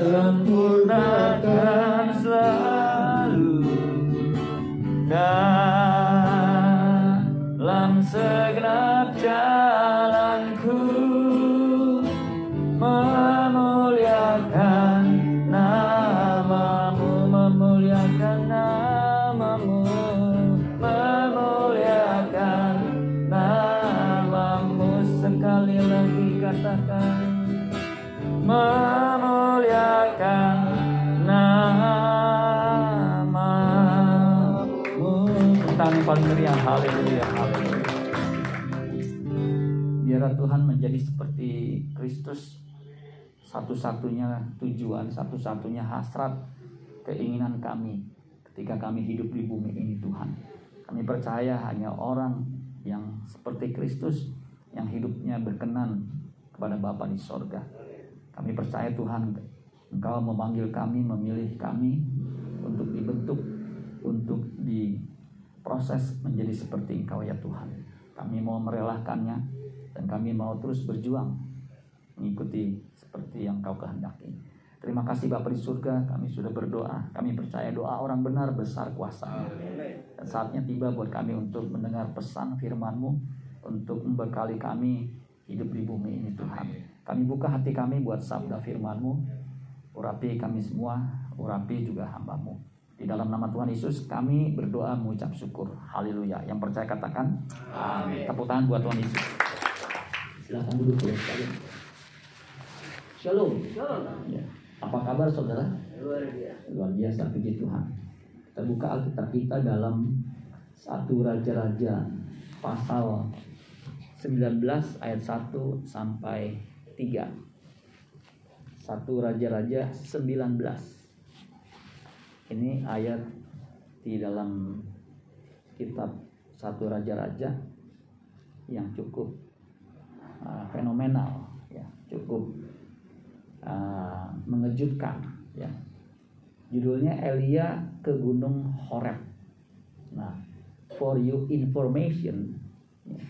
Ang purna meriah haleluya haleluya. Biarlah Tuhan menjadi seperti Kristus satu-satunya tujuan satu-satunya hasrat keinginan kami ketika kami hidup di bumi ini Tuhan. Kami percaya hanya orang yang seperti Kristus yang hidupnya berkenan kepada Bapa di sorga. Kami percaya Tuhan Engkau memanggil kami, memilih kami untuk dibentuk, untuk diproses menjadi seperti Engkau ya Tuhan. Kami mau merelakannya dan kami mau terus berjuang mengikuti seperti yang Kau kehendaki. Terima kasih Bapak di surga, kami sudah berdoa. Kami percaya doa orang benar besar kuasanya. Dan saatnya tiba buat kami untuk mendengar pesan firman-Mu untuk membekali kami hidup di bumi ini Tuhan. Kami buka hati kami buat sabda firman-Mu. Urapi kami semua, urapi juga hamba-Mu. Di dalam nama Tuhan Yesus kami berdoa mengucap syukur. Haleluya. Yang percaya katakan amin. Tepuk tangan buat Tuhan Yesus. Silahkan duduk ya sekalian. Shalom. Ya. Apa kabar saudara? Luar biasa. Luar biasa puji Tuhan. Kita buka Alkitab kita dalam satu Raja-Raja pasal 19 ayat 1 sampai 3. Satu Raja-Raja 19. Ini ayat di dalam kitab satu Raja-Raja yang cukup uh, fenomenal ya, cukup uh, mengejutkan ya. Judulnya Elia ke Gunung Horeb. Nah, for you information ya,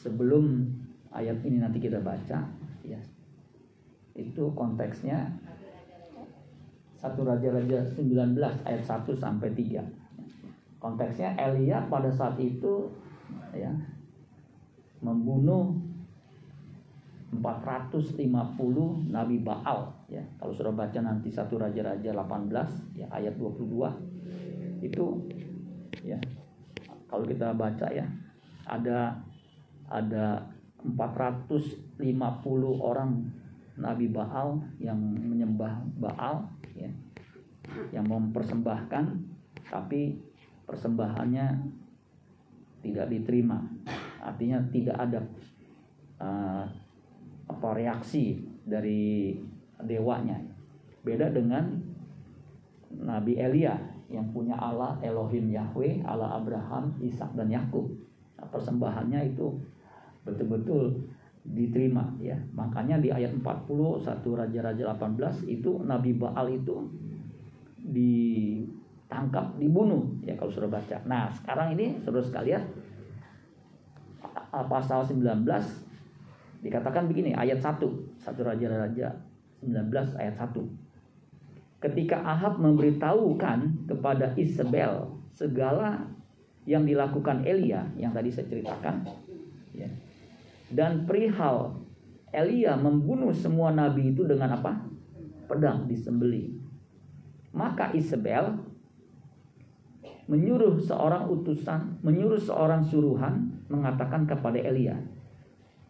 sebelum ayat ini nanti kita baca ya itu konteksnya satu Raja-Raja 19 ayat 1 sampai 3 konteksnya Elia pada saat itu ya membunuh 450 nabi Baal ya. Kalau sudah baca nanti satu Raja-Raja 18 ya ayat 22 itu ya kalau kita baca ya ada ada 450 orang nabi Baal yang menyembah Baal ya. Yang mempersembahkan tapi persembahannya tidak diterima. Artinya tidak ada uh, apa reaksi dari dewanya. Beda dengan Nabi Elia yang punya Allah Elohim Yahweh Allah Abraham Ishak dan Yakub. Nah, persembahannya itu betul-betul diterima ya. Makanya di ayat 40 satu Raja-raja 18 itu Nabi Baal itu ditangkap, dibunuh ya kalau sudah baca. Nah, sekarang ini Saudara sekalian pasal 19 dikatakan begini ayat 1 satu Raja-raja 19 ayat 1. Ketika Ahab memberitahukan kepada Isabel segala yang dilakukan Elia yang tadi saya ceritakan dan perihal Elia membunuh semua nabi itu dengan apa? Pedang disembeli. Maka Isabel menyuruh seorang utusan, menyuruh seorang suruhan mengatakan kepada Elia.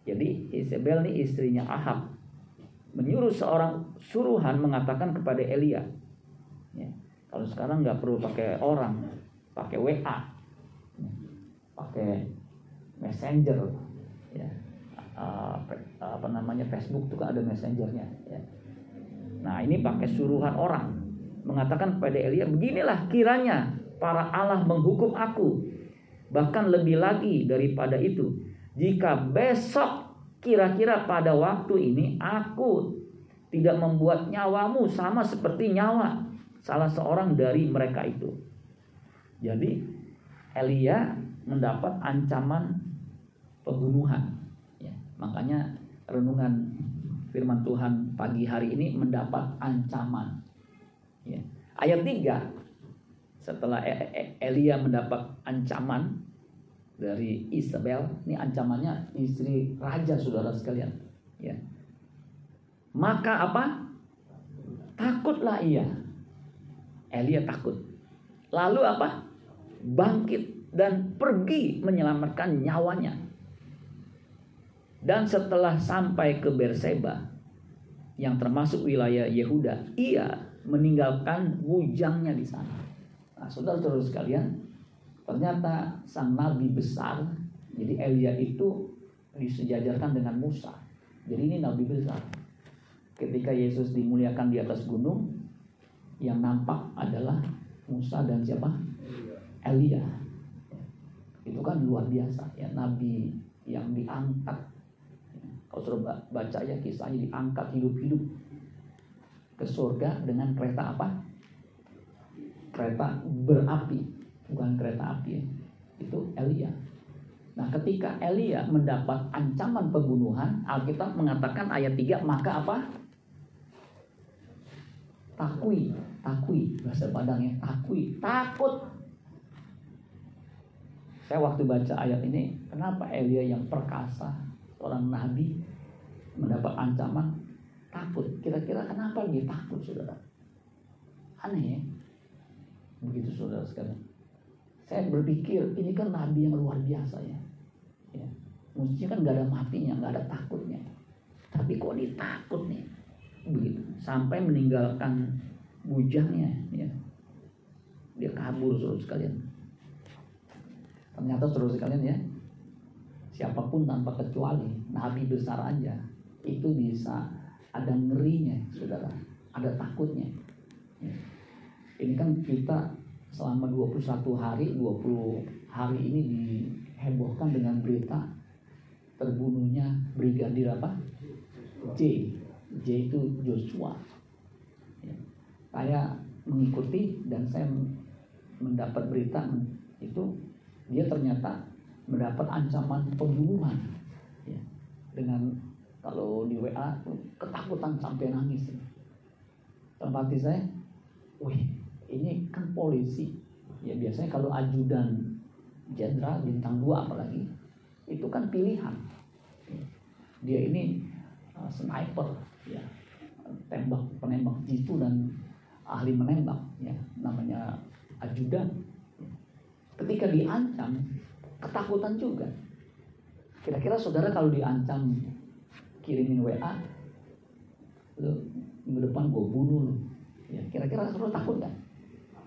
Jadi Isabel ini istrinya Ahab. Menyuruh seorang suruhan mengatakan kepada Elia. Ya, kalau sekarang nggak perlu pakai orang, pakai WA, pakai messenger, ya uh, apa namanya Facebook itu kan ada messengernya ya. Nah ini pakai suruhan orang mengatakan kepada Elia beginilah kiranya para Allah menghukum aku bahkan lebih lagi daripada itu jika besok kira-kira pada waktu ini aku tidak membuat nyawamu sama seperti nyawa salah seorang dari mereka itu. Jadi Elia mendapat ancaman pembunuhan Makanya renungan firman Tuhan pagi hari ini mendapat ancaman. Ya. Ayat 3 setelah e-, e-, e-, Elia mendapat ancaman dari Isabel, ini ancamannya istri raja saudara sekalian, ya. Maka apa? Takutlah ia. Elia takut. Lalu apa? Bangkit dan pergi menyelamatkan nyawanya. Dan setelah sampai ke Berseba yang termasuk wilayah Yehuda, ia meninggalkan bujangnya di sana. Nah, saudara-saudara sekalian, ternyata sang nabi besar, jadi Elia itu disejajarkan dengan Musa. Jadi ini nabi besar. Ketika Yesus dimuliakan di atas gunung, yang nampak adalah Musa dan siapa? Elia. Itu kan luar biasa ya, nabi yang diangkat. Kalau sudah baca ya kisahnya diangkat hidup-hidup ke surga dengan kereta apa? Kereta berapi, bukan kereta api ya. Itu Elia. Nah, ketika Elia mendapat ancaman pembunuhan, Alkitab mengatakan ayat 3, maka apa? Takui, takui bahasa Padangnya, takui, takut. Saya waktu baca ayat ini, kenapa Elia yang perkasa, seorang nabi mendapat ancaman takut. Kira-kira kenapa dia takut, saudara? Aneh ya. Begitu saudara sekalian. Saya berpikir ini kan nabi yang luar biasa ya. ya. Mestinya kan gak ada matinya, gak ada takutnya. Tapi kok ditakut nih? Begitu. Sampai meninggalkan bujangnya ya. Dia kabur saudara sekalian. Ternyata saudara sekalian ya, siapa pun tanpa kecuali nabi besar aja itu bisa ada ngerinya, saudara, ada takutnya. Ya. Ini kan kita selama 21 hari, 20 hari ini dihebohkan dengan berita terbunuhnya brigadir apa? J. J itu Joshua. Ya. Saya mengikuti dan saya mendapat berita itu dia ternyata mendapat ancaman pembunuhan ya, dengan kalau di WA ketakutan sampai nangis. Hati saya, wih ini kan polisi. Ya biasanya kalau ajudan jenderal bintang dua apalagi itu kan pilihan. Dia ini uh, sniper, ya tembak penembak jitu dan ahli menembak, ya namanya ajudan. Ketika diancam, ketakutan juga. Kira-kira saudara kalau diancam kirimin WA lu minggu depan gue bunuh lu. Ya kira-kira lu takut gak?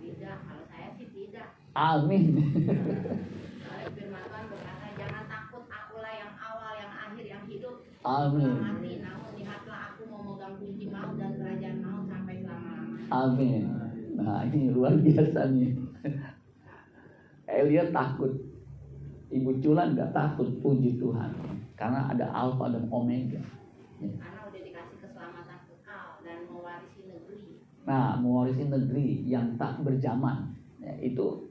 tidak kalau saya sih tidak. Amin. Firman Tuhan berkata jangan takut akulah yang awal yang akhir yang hidup. Amin. Mati namun lihatlah aku memegang kunci maut dan kerajaan maut sampai selama-lamanya. Amin. Nah ini luar biasa nih. Elia takut Ibu Culan gak takut puji Tuhan karena ada alfa dan omega. Ya. Karena udah dikasih keselamatan kekal dan mewarisi negeri. Nah, mewarisi negeri yang tak berjaman. Ya, itu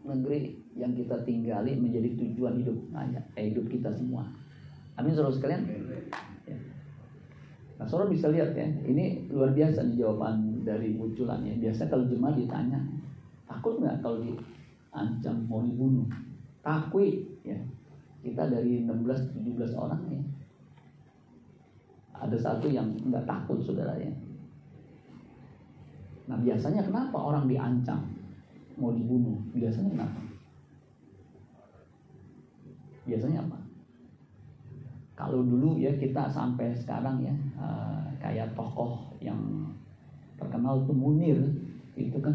negeri yang kita tinggali menjadi tujuan hidup nah, eh, hidup kita semua. Amin saudara sekalian. Ya. Nah, saudara bisa lihat ya, ini luar biasa nih jawaban dari munculan ya. Biasa kalau jemaah ditanya, takut nggak kalau diancam mau dibunuh? Takut ya. Kita dari 16-17 orang ya. Ada satu yang nggak takut saudara ya. Nah biasanya kenapa orang diancam? Mau dibunuh biasanya kenapa? Biasanya apa? Kalau dulu ya kita sampai sekarang ya uh, kayak tokoh yang terkenal itu Munir itu kan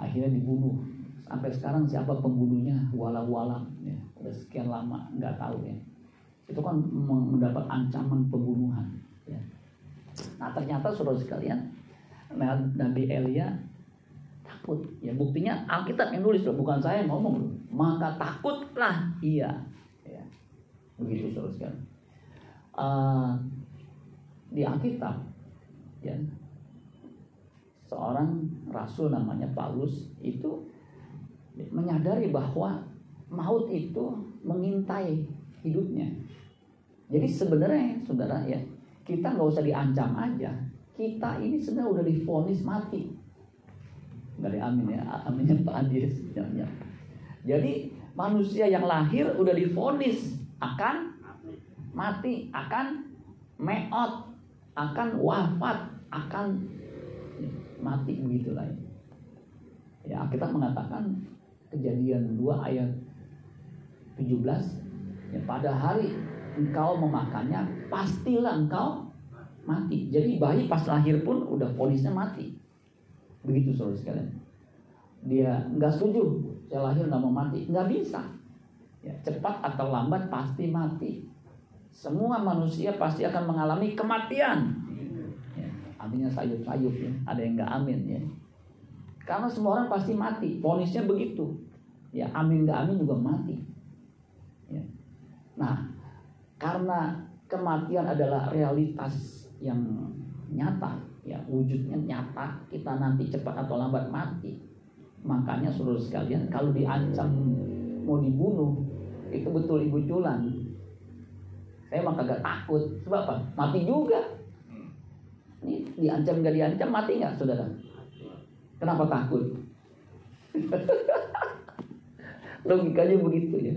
akhirnya dibunuh sampai sekarang siapa pembunuhnya? Wala-wala ya. Udah sekian lama nggak tahu ya. Itu kan mendapat ancaman pembunuhan ya. nah ternyata saudara sekalian Nabi Elia takut ya. Buktinya Alkitab yang nulis bukan saya yang ngomong maka takutlah ia ya. begitu saudara sekalian. Uh, di Alkitab ya seorang rasul namanya Paulus itu menyadari bahwa maut itu mengintai hidupnya. Jadi sebenarnya saudara ya kita nggak usah diancam aja. Kita ini sebenarnya udah difonis mati. Ada amin ya, aminnya Pak Andi. Ya, ya. Jadi manusia yang lahir udah difonis akan mati, akan meot, akan wafat, akan mati begitulah. Ya, kita mengatakan kejadian 2 ayat 17 ya pada hari engkau memakannya pastilah engkau mati. Jadi bayi pas lahir pun udah polisnya mati. Begitu saudara sekalian. Dia nggak setuju, saya lahir nggak mau mati, nggak bisa. Ya, cepat atau lambat pasti mati. Semua manusia pasti akan mengalami kematian. Ya, artinya sayup-sayup ya. Ada yang nggak amin ya. Karena semua orang pasti mati. Ponisnya begitu. Ya, amin nggak amin juga mati. Ya. Nah, karena kematian adalah realitas yang nyata, ya wujudnya nyata. Kita nanti cepat atau lambat mati. Makanya seluruh sekalian, kalau diancam mau dibunuh, itu betul ibu culan. Saya mah kagak takut. Sebab apa? Mati juga. Ini diancam gak diancam mati nggak saudara? Kenapa takut? Logikanya begitu ya.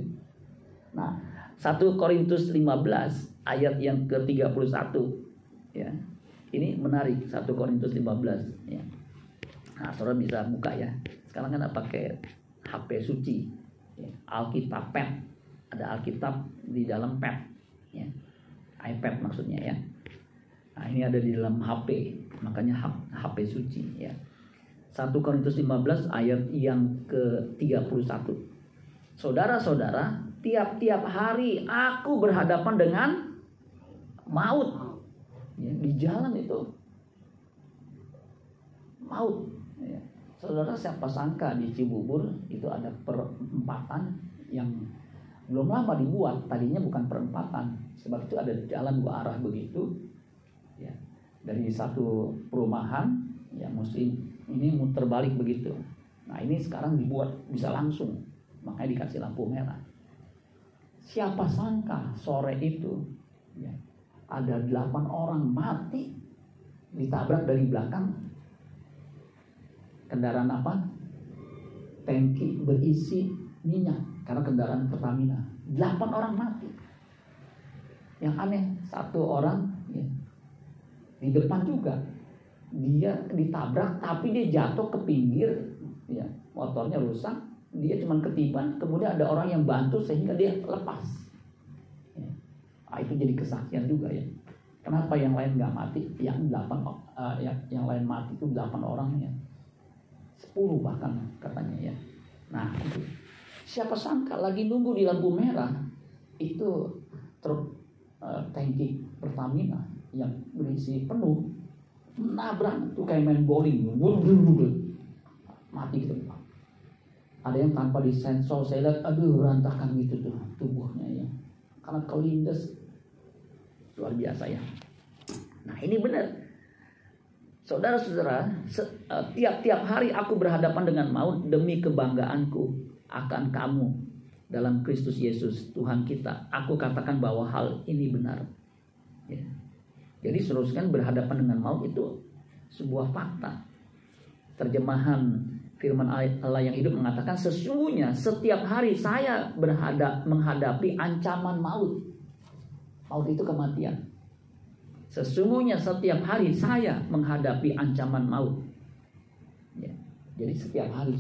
Nah, 1 Korintus 15 ayat yang ke-31 ya. Ini menarik 1 Korintus 15 ya. Nah, Saudara bisa buka ya. Sekarang kan pakai HP suci. Ya. Alkitab pet. Ada Alkitab di dalam pet ya. iPad maksudnya ya. Nah, ini ada di dalam HP, makanya HP suci ya. 1 Korintus 15 ayat yang ke-31. Saudara-saudara, tiap-tiap hari aku berhadapan dengan maut. Ya, di jalan itu maut. Ya. Saudara siapa sangka di Cibubur itu ada perempatan yang belum lama dibuat. Tadinya bukan perempatan, sebab itu ada jalan dua arah begitu. Ya. Dari satu perumahan ya muslim ini muter balik begitu. Nah ini sekarang dibuat bisa langsung, makanya dikasih lampu merah. Siapa sangka sore itu ya, ada delapan orang mati ditabrak dari belakang kendaraan apa? Tangki berisi minyak karena kendaraan Pertamina. Delapan orang mati. Yang aneh satu orang ya, di depan juga dia ditabrak tapi dia jatuh ke pinggir. Ya motornya rusak. Dia cuma ketiban. Kemudian ada orang yang bantu sehingga dia lepas. Ya. nah, itu jadi kesaksian juga ya. Kenapa yang lain nggak mati? Yang delapan uh, yang, yang lain mati itu delapan orang ya. Sepuluh bahkan katanya ya. Nah itu. Siapa sangka lagi nunggu di lampu merah itu truk uh, tangki Pertamina yang berisi penuh nabrak. Tuh kayak main bowling. Mati gitu. Ada yang tanpa disensor saya lihat aduh berantakan gitu tuh tubuhnya ya. Karena kelindes. Luar biasa ya. Nah ini benar. Saudara-saudara tiap-tiap hari aku berhadapan dengan maut demi kebanggaanku akan kamu dalam Kristus Yesus Tuhan kita. Aku katakan bahwa hal ini benar. Ya. Jadi seterusnya berhadapan dengan maut itu sebuah fakta. Terjemahan firman Allah yang hidup mengatakan sesungguhnya setiap hari saya berhadap menghadapi ancaman maut. Maut itu kematian. Sesungguhnya setiap hari saya menghadapi ancaman maut. Ya. Jadi setiap hari.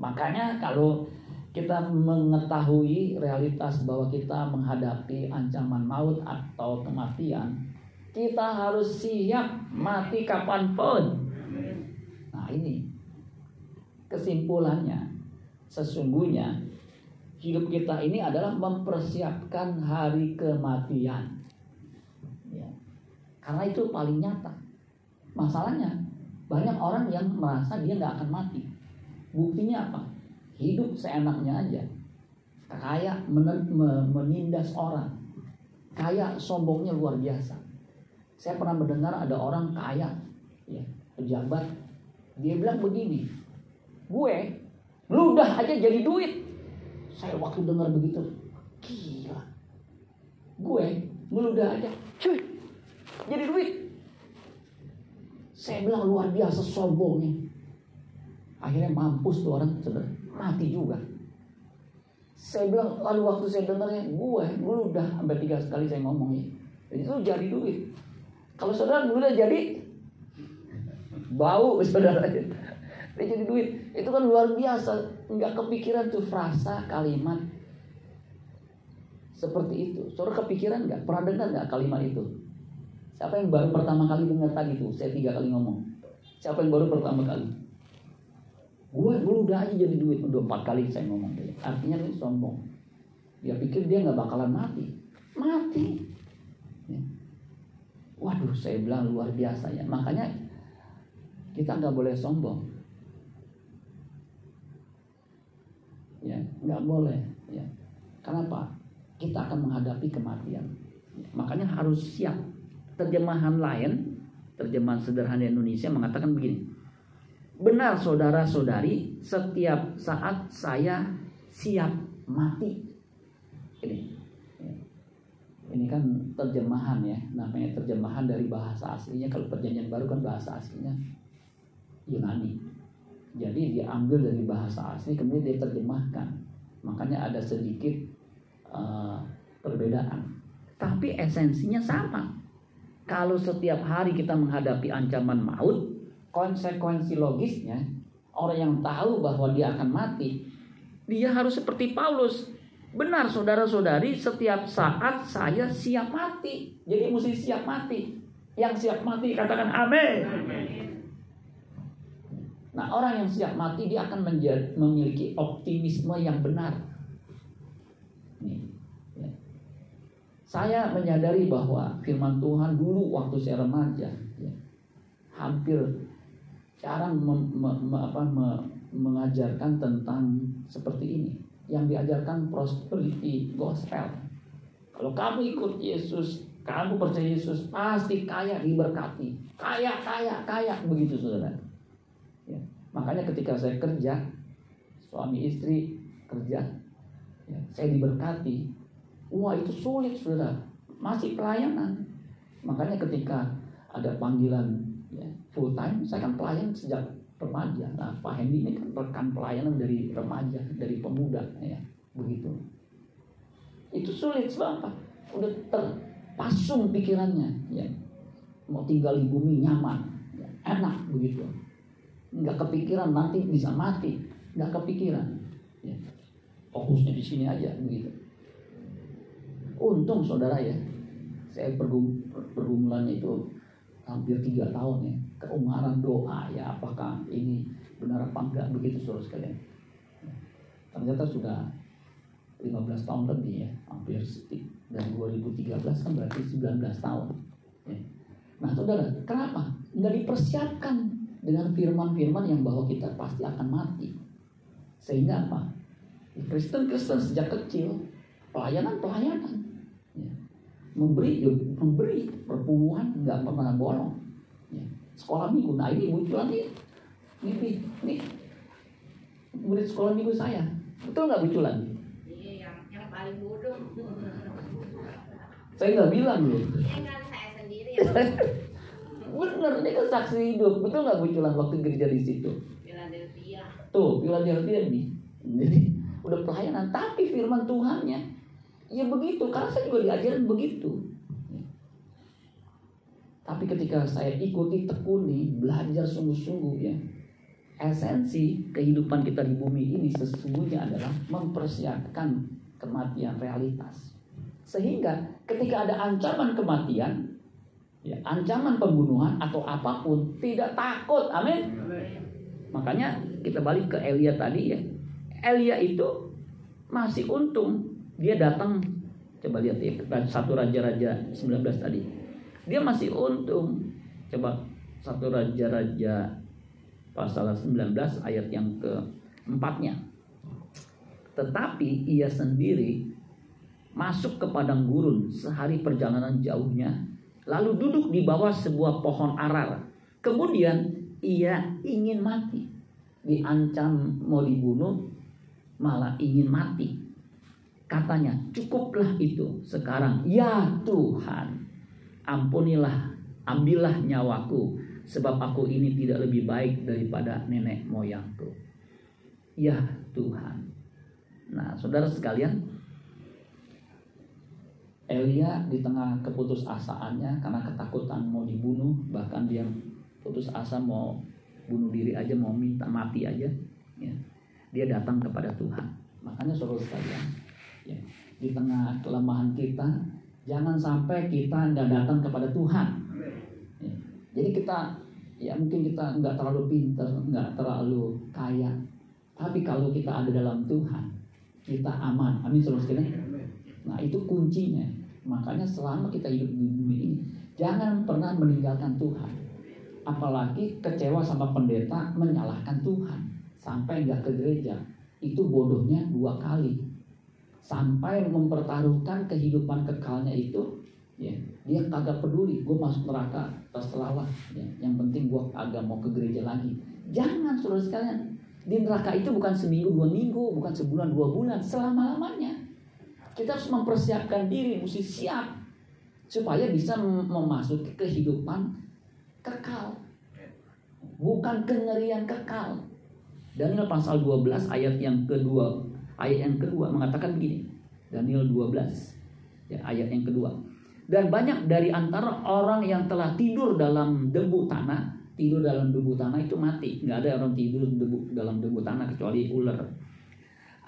Makanya kalau kita mengetahui realitas bahwa kita menghadapi ancaman maut atau kematian, kita harus siap mati kapan pun. Nah ini kesimpulannya, sesungguhnya hidup kita ini adalah mempersiapkan hari kematian. Ya. Karena itu paling nyata. Masalahnya banyak orang yang merasa dia nggak akan mati. Buktinya apa? Hidup seenaknya aja. Kaya menindas orang. Kaya sombongnya luar biasa. Saya pernah mendengar ada orang kaya ya pejabat. Dia bilang begini gue ludah aja jadi duit. Saya waktu dengar begitu gila. Gue meludah aja cuy jadi duit. Saya bilang luar biasa sombongnya. Akhirnya mampus tuh orang, saudara. Mati juga. Saya bilang, lalu waktu saya dengarnya, gue, gue udah sampai tiga kali saya ngomong ya. Itu jadi duit. Kalau saudara dulu udah jadi, bau saudara. Dia jadi duit. Itu kan luar biasa. Nggak kepikiran tuh frasa, kalimat. Seperti itu. Saudara kepikiran nggak? Pernah dengar nggak kalimat itu? Siapa yang baru pertama kali dengar tadi tuh? Saya tiga kali ngomong. Siapa yang baru pertama kali? Gue dulu udah aja jadi duit. Udah empat kali saya ngomong. Artinya ini sombong. Dia pikir dia nggak bakalan mati. Mati. Ya. Waduh, saya bilang luar biasa ya. Makanya kita nggak boleh sombong. Ya, nggak boleh. Ya. Kenapa? Kita akan menghadapi kematian. Ya, makanya harus siap. Terjemahan lain, terjemahan sederhana Indonesia mengatakan begini. Benar saudara-saudari, setiap saat saya siap mati. Ini, ini kan terjemahan ya, namanya terjemahan dari bahasa aslinya. Kalau perjanjian baru kan bahasa aslinya Yunani. Jadi diambil dari bahasa asli kemudian dia terjemahkan. Makanya ada sedikit uh, perbedaan. Tapi esensinya sama. Kalau setiap hari kita menghadapi ancaman maut, konsekuensi logisnya orang yang tahu bahwa dia akan mati, dia harus seperti Paulus. Benar saudara-saudari, setiap saat saya siap mati. Jadi mesti siap mati. Yang siap mati katakan amin. Nah orang yang siap mati dia akan menjadi, memiliki optimisme yang benar. Ya. Saya menyadari bahwa firman Tuhan dulu waktu saya remaja ya, hampir jarang me, me, me, apa, me, mengajarkan tentang seperti ini. Yang diajarkan prosperity gospel. Kalau kamu ikut Yesus, kamu percaya Yesus pasti kaya diberkati, kaya kaya kaya begitu saudara. Ya. Makanya ketika saya kerja, suami istri kerja, ya, saya diberkati. Wah itu sulit saudara, masih pelayanan. Makanya ketika ada panggilan ya, full time, saya kan pelayan sejak remaja. Nah Pak Hendy ini kan rekan pelayanan dari remaja, dari pemuda, ya begitu. Itu sulit sebab apa? Udah terpasung pikirannya, ya mau tinggal di bumi nyaman, ya, enak begitu nggak kepikiran nanti bisa mati nggak kepikiran ya. fokusnya di sini aja begitu untung saudara ya saya pergum, pergumulannya itu hampir tiga tahun ya keumaran doa ya apakah ini benar apa enggak begitu saudara sekalian ternyata sudah 15 tahun lebih ya hampir sedikit dari 2013 kan berarti 19 tahun ya. nah saudara kenapa nggak dipersiapkan dengan firman-firman yang bahwa kita pasti akan mati. Sehingga apa? Kristen-Kristen sejak kecil pelayanan-pelayanan, ya. memberi, memberi perpuluhan nggak pernah bolong. Sekolah minggu, nah ini muncul lagi, ini, ini murid sekolah minggu saya, betul nggak muncul lagi? Iya, yang yang paling bodoh. Saya nggak bilang loh. Iya kan saya sendiri yang Bener, ini kan saksi hidup. Betul nggak munculan waktu kerja di situ? Philadelphia. Tuh, Philadelphia nih. Jadi udah pelayanan, tapi firman Tuhannya ya begitu. Karena saya juga diajarin begitu. Tapi ketika saya ikuti tekuni, belajar sungguh-sungguh ya, esensi kehidupan kita di bumi ini sesungguhnya adalah mempersiapkan kematian realitas. Sehingga ketika ada ancaman kematian, ya, ancaman pembunuhan atau apa pun tidak takut. Amin. Makanya kita balik ke Elia tadi ya. Elia itu masih untung dia datang coba lihat ya satu raja-raja 19 tadi. Dia masih untung. Coba satu raja-raja pasal 19 ayat yang keempatnya. Tetapi ia sendiri masuk ke padang gurun sehari perjalanan jauhnya lalu duduk di bawah sebuah pohon arar. Kemudian ia ingin mati, diancam mau dibunuh, malah ingin mati. Katanya, cukuplah itu sekarang. Ya Tuhan, ampunilah ambillah nyawaku sebab aku ini tidak lebih baik daripada nenek moyangku. Ya Tuhan. Nah, saudara sekalian, Elia di tengah keputusasaannya karena ketakutan mau dibunuh, bahkan dia putus asa mau bunuh diri aja, mau minta mati aja, ya. dia datang kepada Tuhan. Makanya saudara sekalian, ya, di tengah kelemahan kita, jangan sampai kita nggak datang kepada Tuhan. Jadi kita, ya mungkin kita nggak terlalu pinter, nggak terlalu kaya, tapi kalau kita ada dalam Tuhan, kita aman. Amin saudara sekalian. Nah itu kuncinya. Makanya selama kita hidup di bumi ini, jangan pernah meninggalkan Tuhan. Apalagi kecewa sama pendeta menyalahkan Tuhan sampai nggak ke gereja. Itu bodohnya dua kali. Sampai mempertaruhkan kehidupan kekalnya itu, ya dia kagak peduli. Gue masuk neraka terserah lah. Ya. Yang penting gue agak mau ke gereja lagi. Jangan saudara sekalian. Di neraka itu bukan seminggu dua minggu, bukan sebulan dua bulan, selama lamanya. Kita harus mempersiapkan diri, mesti siap supaya bisa memasuki kehidupan kekal. Bukan kengerian kekal. Daniel pasal 12 ayat yang kedua, ayat yang kedua mengatakan begini. Daniel 12 ya, ayat yang kedua. Dan banyak dari antara orang yang telah tidur dalam debu tanah, tidur dalam debu tanah itu mati. Nggak ada orang tidur debu, dalam debu tanah kecuali ular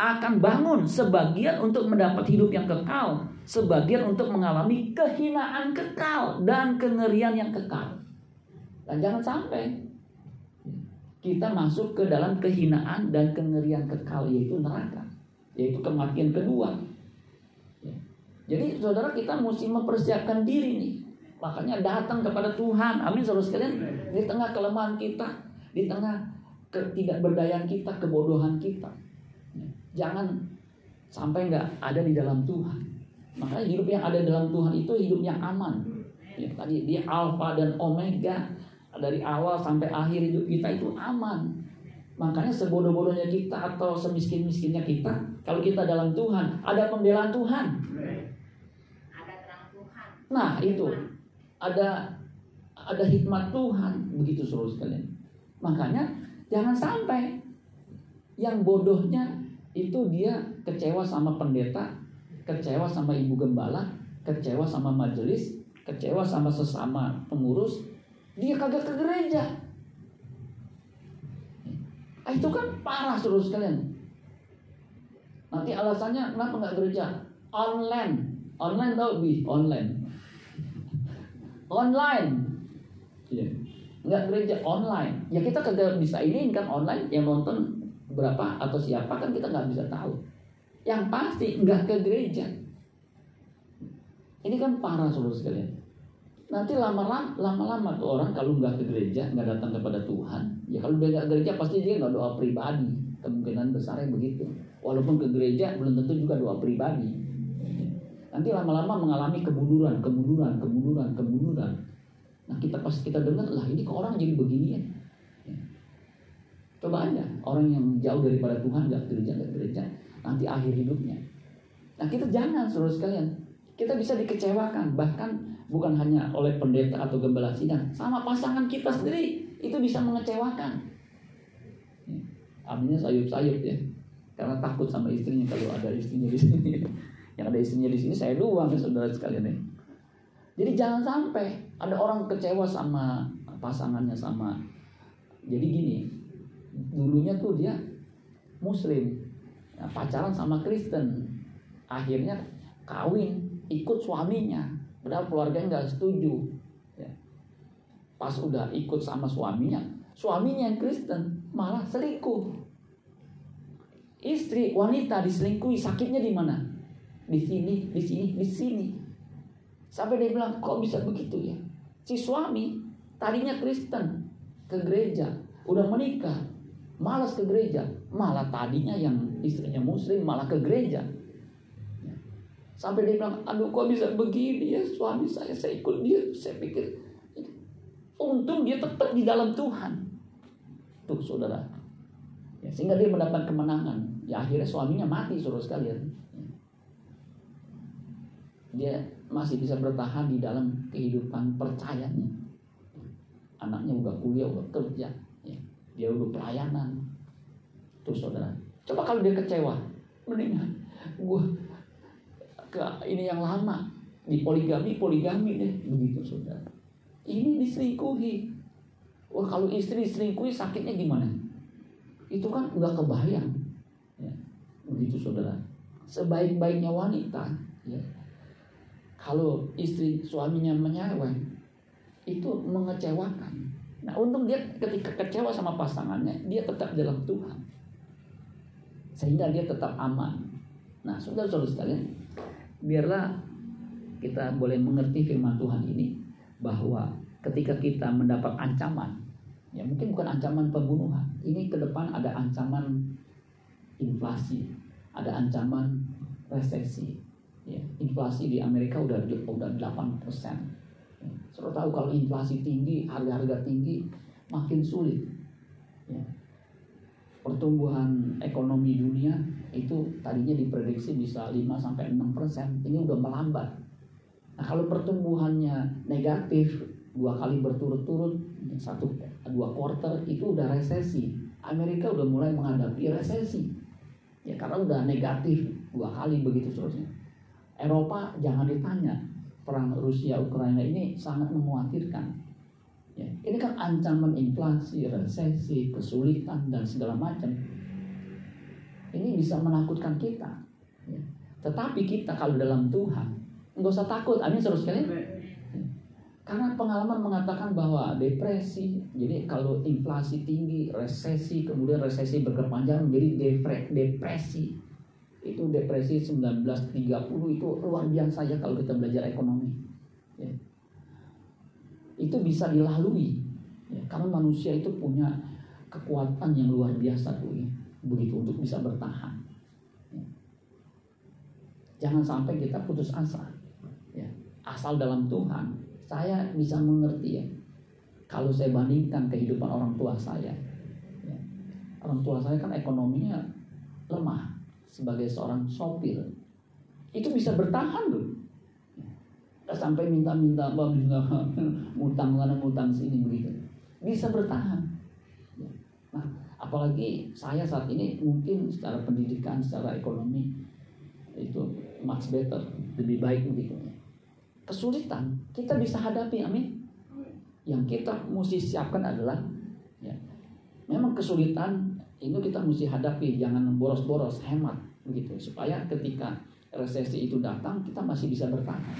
akan bangun sebagian untuk mendapat hidup yang kekal, sebagian untuk mengalami kehinaan kekal dan kengerian yang kekal. Dan jangan sampai kita masuk ke dalam kehinaan dan kengerian kekal yaitu neraka, yaitu kematian kedua. Jadi saudara kita mesti mempersiapkan diri nih. Makanya datang kepada Tuhan. Amin saudara sekalian. Di tengah kelemahan kita, di tengah ketidakberdayaan kita, kebodohan kita Jangan sampai nggak ada di dalam Tuhan. Makanya hidup yang ada dalam Tuhan itu hidup yang aman. Ya, tadi dia alfa dan omega dari awal sampai akhir hidup kita itu aman. Makanya sebodoh-bodohnya kita atau semiskin-miskinnya kita, kalau kita dalam Tuhan, ada pembelaan Tuhan. Ada terang Tuhan. Nah itu ada ada hikmat Tuhan begitu seluruh sekalian. Makanya jangan sampai yang bodohnya itu dia kecewa sama pendeta, kecewa sama ibu gembala, kecewa sama majelis, kecewa sama sesama pengurus, dia kagak ke gereja. Ah, itu kan parah terus sekalian. Nanti alasannya kenapa nggak gereja? Online, online tau bi, online, online, ya. nggak gereja online. Ya kita kagak bisa ini kan online yang nonton berapa atau siapa kan kita nggak bisa tahu. Yang pasti nggak ke gereja. Ini kan parah seluruh sekalian. Nanti lama-lama lama-lama tuh orang kalau nggak ke gereja nggak datang kepada Tuhan, ya kalau dia nggak gereja pasti dia nggak doa pribadi. Kemungkinan besarnya begitu. Walaupun ke gereja belum tentu juga doa pribadi. Nanti lama-lama mengalami kemunduran, kemunduran, kemunduran, kemunduran. Nah kita pas kita dengar lah ini kok orang jadi begini ya Coba aja orang yang jauh daripada Tuhan gak gereja gak gereja nanti akhir hidupnya. Nah kita jangan seluruh sekalian. Kita bisa dikecewakan bahkan bukan hanya oleh pendeta atau gembala sidang, sama pasangan kita sendiri itu bisa mengecewakan. Ya, aminnya sayup-sayup ya, karena takut sama istrinya kalau ada istrinya di sini. Yang ada istrinya di sini saya doang saudara sekalian ya. Jadi jangan sampai ada orang kecewa sama pasangannya sama. Jadi gini, dulunya tuh dia muslim ya, pacaran sama Kristen akhirnya kawin ikut suaminya padahal keluarganya nggak setuju ya. pas udah ikut sama suaminya suaminya yang Kristen malah selingkuh istri wanita diselingkuhi sakitnya di mana di sini di sini di sini sampai dia bilang kok bisa begitu ya si suami tadinya Kristen ke gereja udah menikah malas ke gereja. Malah tadinya yang istrinya muslim malah ke gereja. Sampai dia bilang, aduh kok bisa begini ya suami saya, saya ikut dia. Saya pikir, untung dia tetap di dalam Tuhan. Tuh saudara. Ya, sehingga dia mendapat kemenangan. Ya akhirnya suaminya mati suruh sekalian. Dia masih bisa bertahan di dalam kehidupan percayanya. anaknya udah kuliah udah kerja ya. dia udah pelayanan tuh saudara coba kalau dia kecewa mendingan gue ke ini yang lama di poligami poligami deh begitu saudara ini diselingkuhi wah kalau istri diselingkuhi sakitnya gimana itu kan nggak kebayang. Ya. begitu saudara. Sebaik-baiknya wanita ya. Kalau istri suaminya menyeweng itu mengecewakan. Nah untung dia ketika kecewa sama pasangannya dia tetap dalam Tuhan. Sehingga dia tetap aman. Nah saudara-saudara sekalian biarlah kita boleh mengerti firman Tuhan ini bahwa ketika kita mendapat ancaman ya mungkin bukan ancaman pembunuhan. Ini ke depan ada ancaman inflasi ada ancaman resesi. Ya, inflasi di Amerika udah udah 8 persen. Ya, Saudara tahu kalau inflasi tinggi harga-harga tinggi makin sulit. Ya. pertumbuhan ekonomi dunia itu tadinya diprediksi bisa 5 sampai 6 persen. Ini udah melambat. Nah kalau pertumbuhannya negatif dua kali berturut-turut satu dua quarter itu udah resesi. Amerika udah mulai menghadapi resesi. Ya karena udah negatif dua kali begitu seterusnya. Eropa jangan ditanya perang Rusia Ukraina ini sangat mengkhawatirkan. Ya ini kan ancaman inflasi resesi kesulitan dan segala macam. Ini bisa menakutkan kita. Ya. tetapi kita kalau dalam Tuhan nggak usah takut. Amin terus sekalian karena pengalaman mengatakan bahwa depresi, jadi kalau inflasi tinggi, resesi, kemudian resesi berkepanjangan menjadi depresi. Itu depresi 1930 itu luar biasa ya kalau kita belajar ekonomi. Ya. Itu bisa dilalui. Ya, karena manusia itu punya kekuatan yang luar biasa tuh ya. Begitu untuk bisa bertahan. Ya. Jangan sampai kita putus asa. Ya. Asal dalam Tuhan saya bisa mengerti ya. Kalau saya bandingkan kehidupan orang tua saya ya, orang tua saya kan ekonominya lemah sebagai seorang sopir. Itu bisa bertahan loh. Ya, sampai minta-minta mutang sana mutang sini begitu. Bisa bertahan. Ya. nah apalagi saya saat ini mungkin secara pendidikan secara ekonomi itu much better lebih baik begitu kesulitan. Kita bisa hadapi amin. Yang kita mesti siapkan adalah ya, memang kesulitan ini kita mesti hadapi. Jangan boros-boros hemat begitu. Supaya ketika resesi itu datang kita masih bisa bertahan.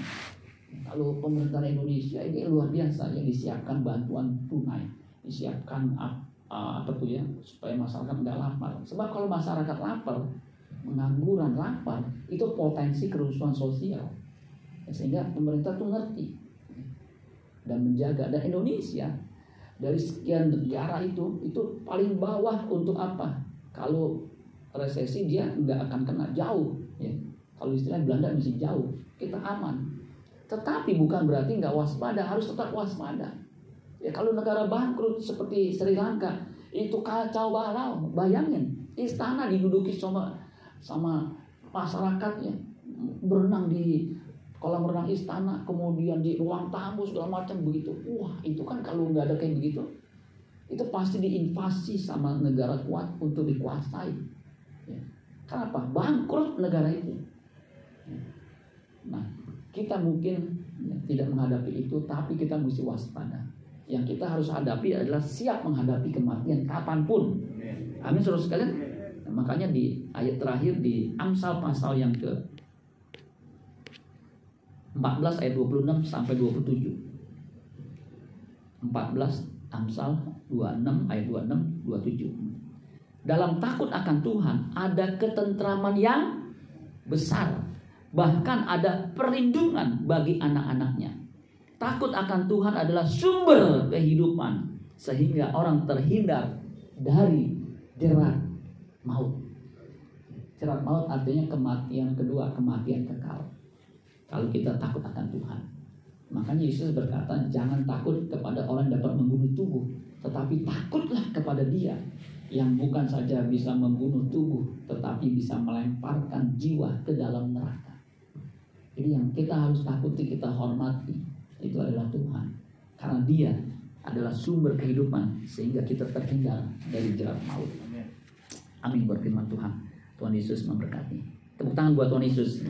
Kalau pemerintah Indonesia ini luar biasa ya disiapkan bantuan tunai. Disiapkan apa tuh ya supaya masyarakat nggak lapar. Sebab kalau masyarakat lapar pengangguran lapar itu potensi kerusuhan sosial sehingga pemerintah tuh ngerti. Dan menjaga. Dan Indonesia dari sekian negara itu itu paling bawah untuk apa? Kalau resesi dia nggak akan kena. Jauh ya. Kalau istilah Belanda masih jauh. Kita aman. Tetapi bukan berarti nggak waspada. Harus tetap waspada. Ya kalau negara bangkrut seperti Sri Lanka itu kacau balau. Bayangin istana diduduki sama sama masyarakatnya berenang di kolam renang istana, kemudian di ruang tamu segala macam begitu. Wah, itu kan kalau nggak ada kayak begitu, itu pasti diinvasi sama negara kuat untuk dikuasai. Ya. Kenapa? Bangkrut negara itu. Ya. Nah, kita mungkin ya, tidak menghadapi itu, tapi kita mesti waspada. Yang kita harus hadapi adalah siap menghadapi kematian kapan pun. Amin, saudara sekalian. Nah, makanya di ayat terakhir di Amsal pasal yang ke 14 ayat 26 sampai 27. 14 Amsal 26 ayat 26 27. Dalam takut akan Tuhan ada ketentraman yang besar. Bahkan ada perlindungan bagi anak-anaknya. Takut akan Tuhan adalah sumber kehidupan sehingga orang terhindar dari jerat maut. Jerat maut artinya kematian kedua, kematian kekal kalau kita takut akan Tuhan. Makanya Yesus berkata, jangan takut kepada orang yang dapat membunuh tubuh, tetapi takutlah kepada Dia yang bukan saja bisa membunuh tubuh, tetapi bisa melemparkan jiwa ke dalam neraka. Jadi yang kita harus takuti, kita hormati, itu adalah Tuhan. Karena Dia adalah sumber kehidupan sehingga kita terhindar dari jerat maut. Amin buat firman Tuhan. Tuhan Yesus memberkati. Tepuk tangan buat Tuhan Yesus.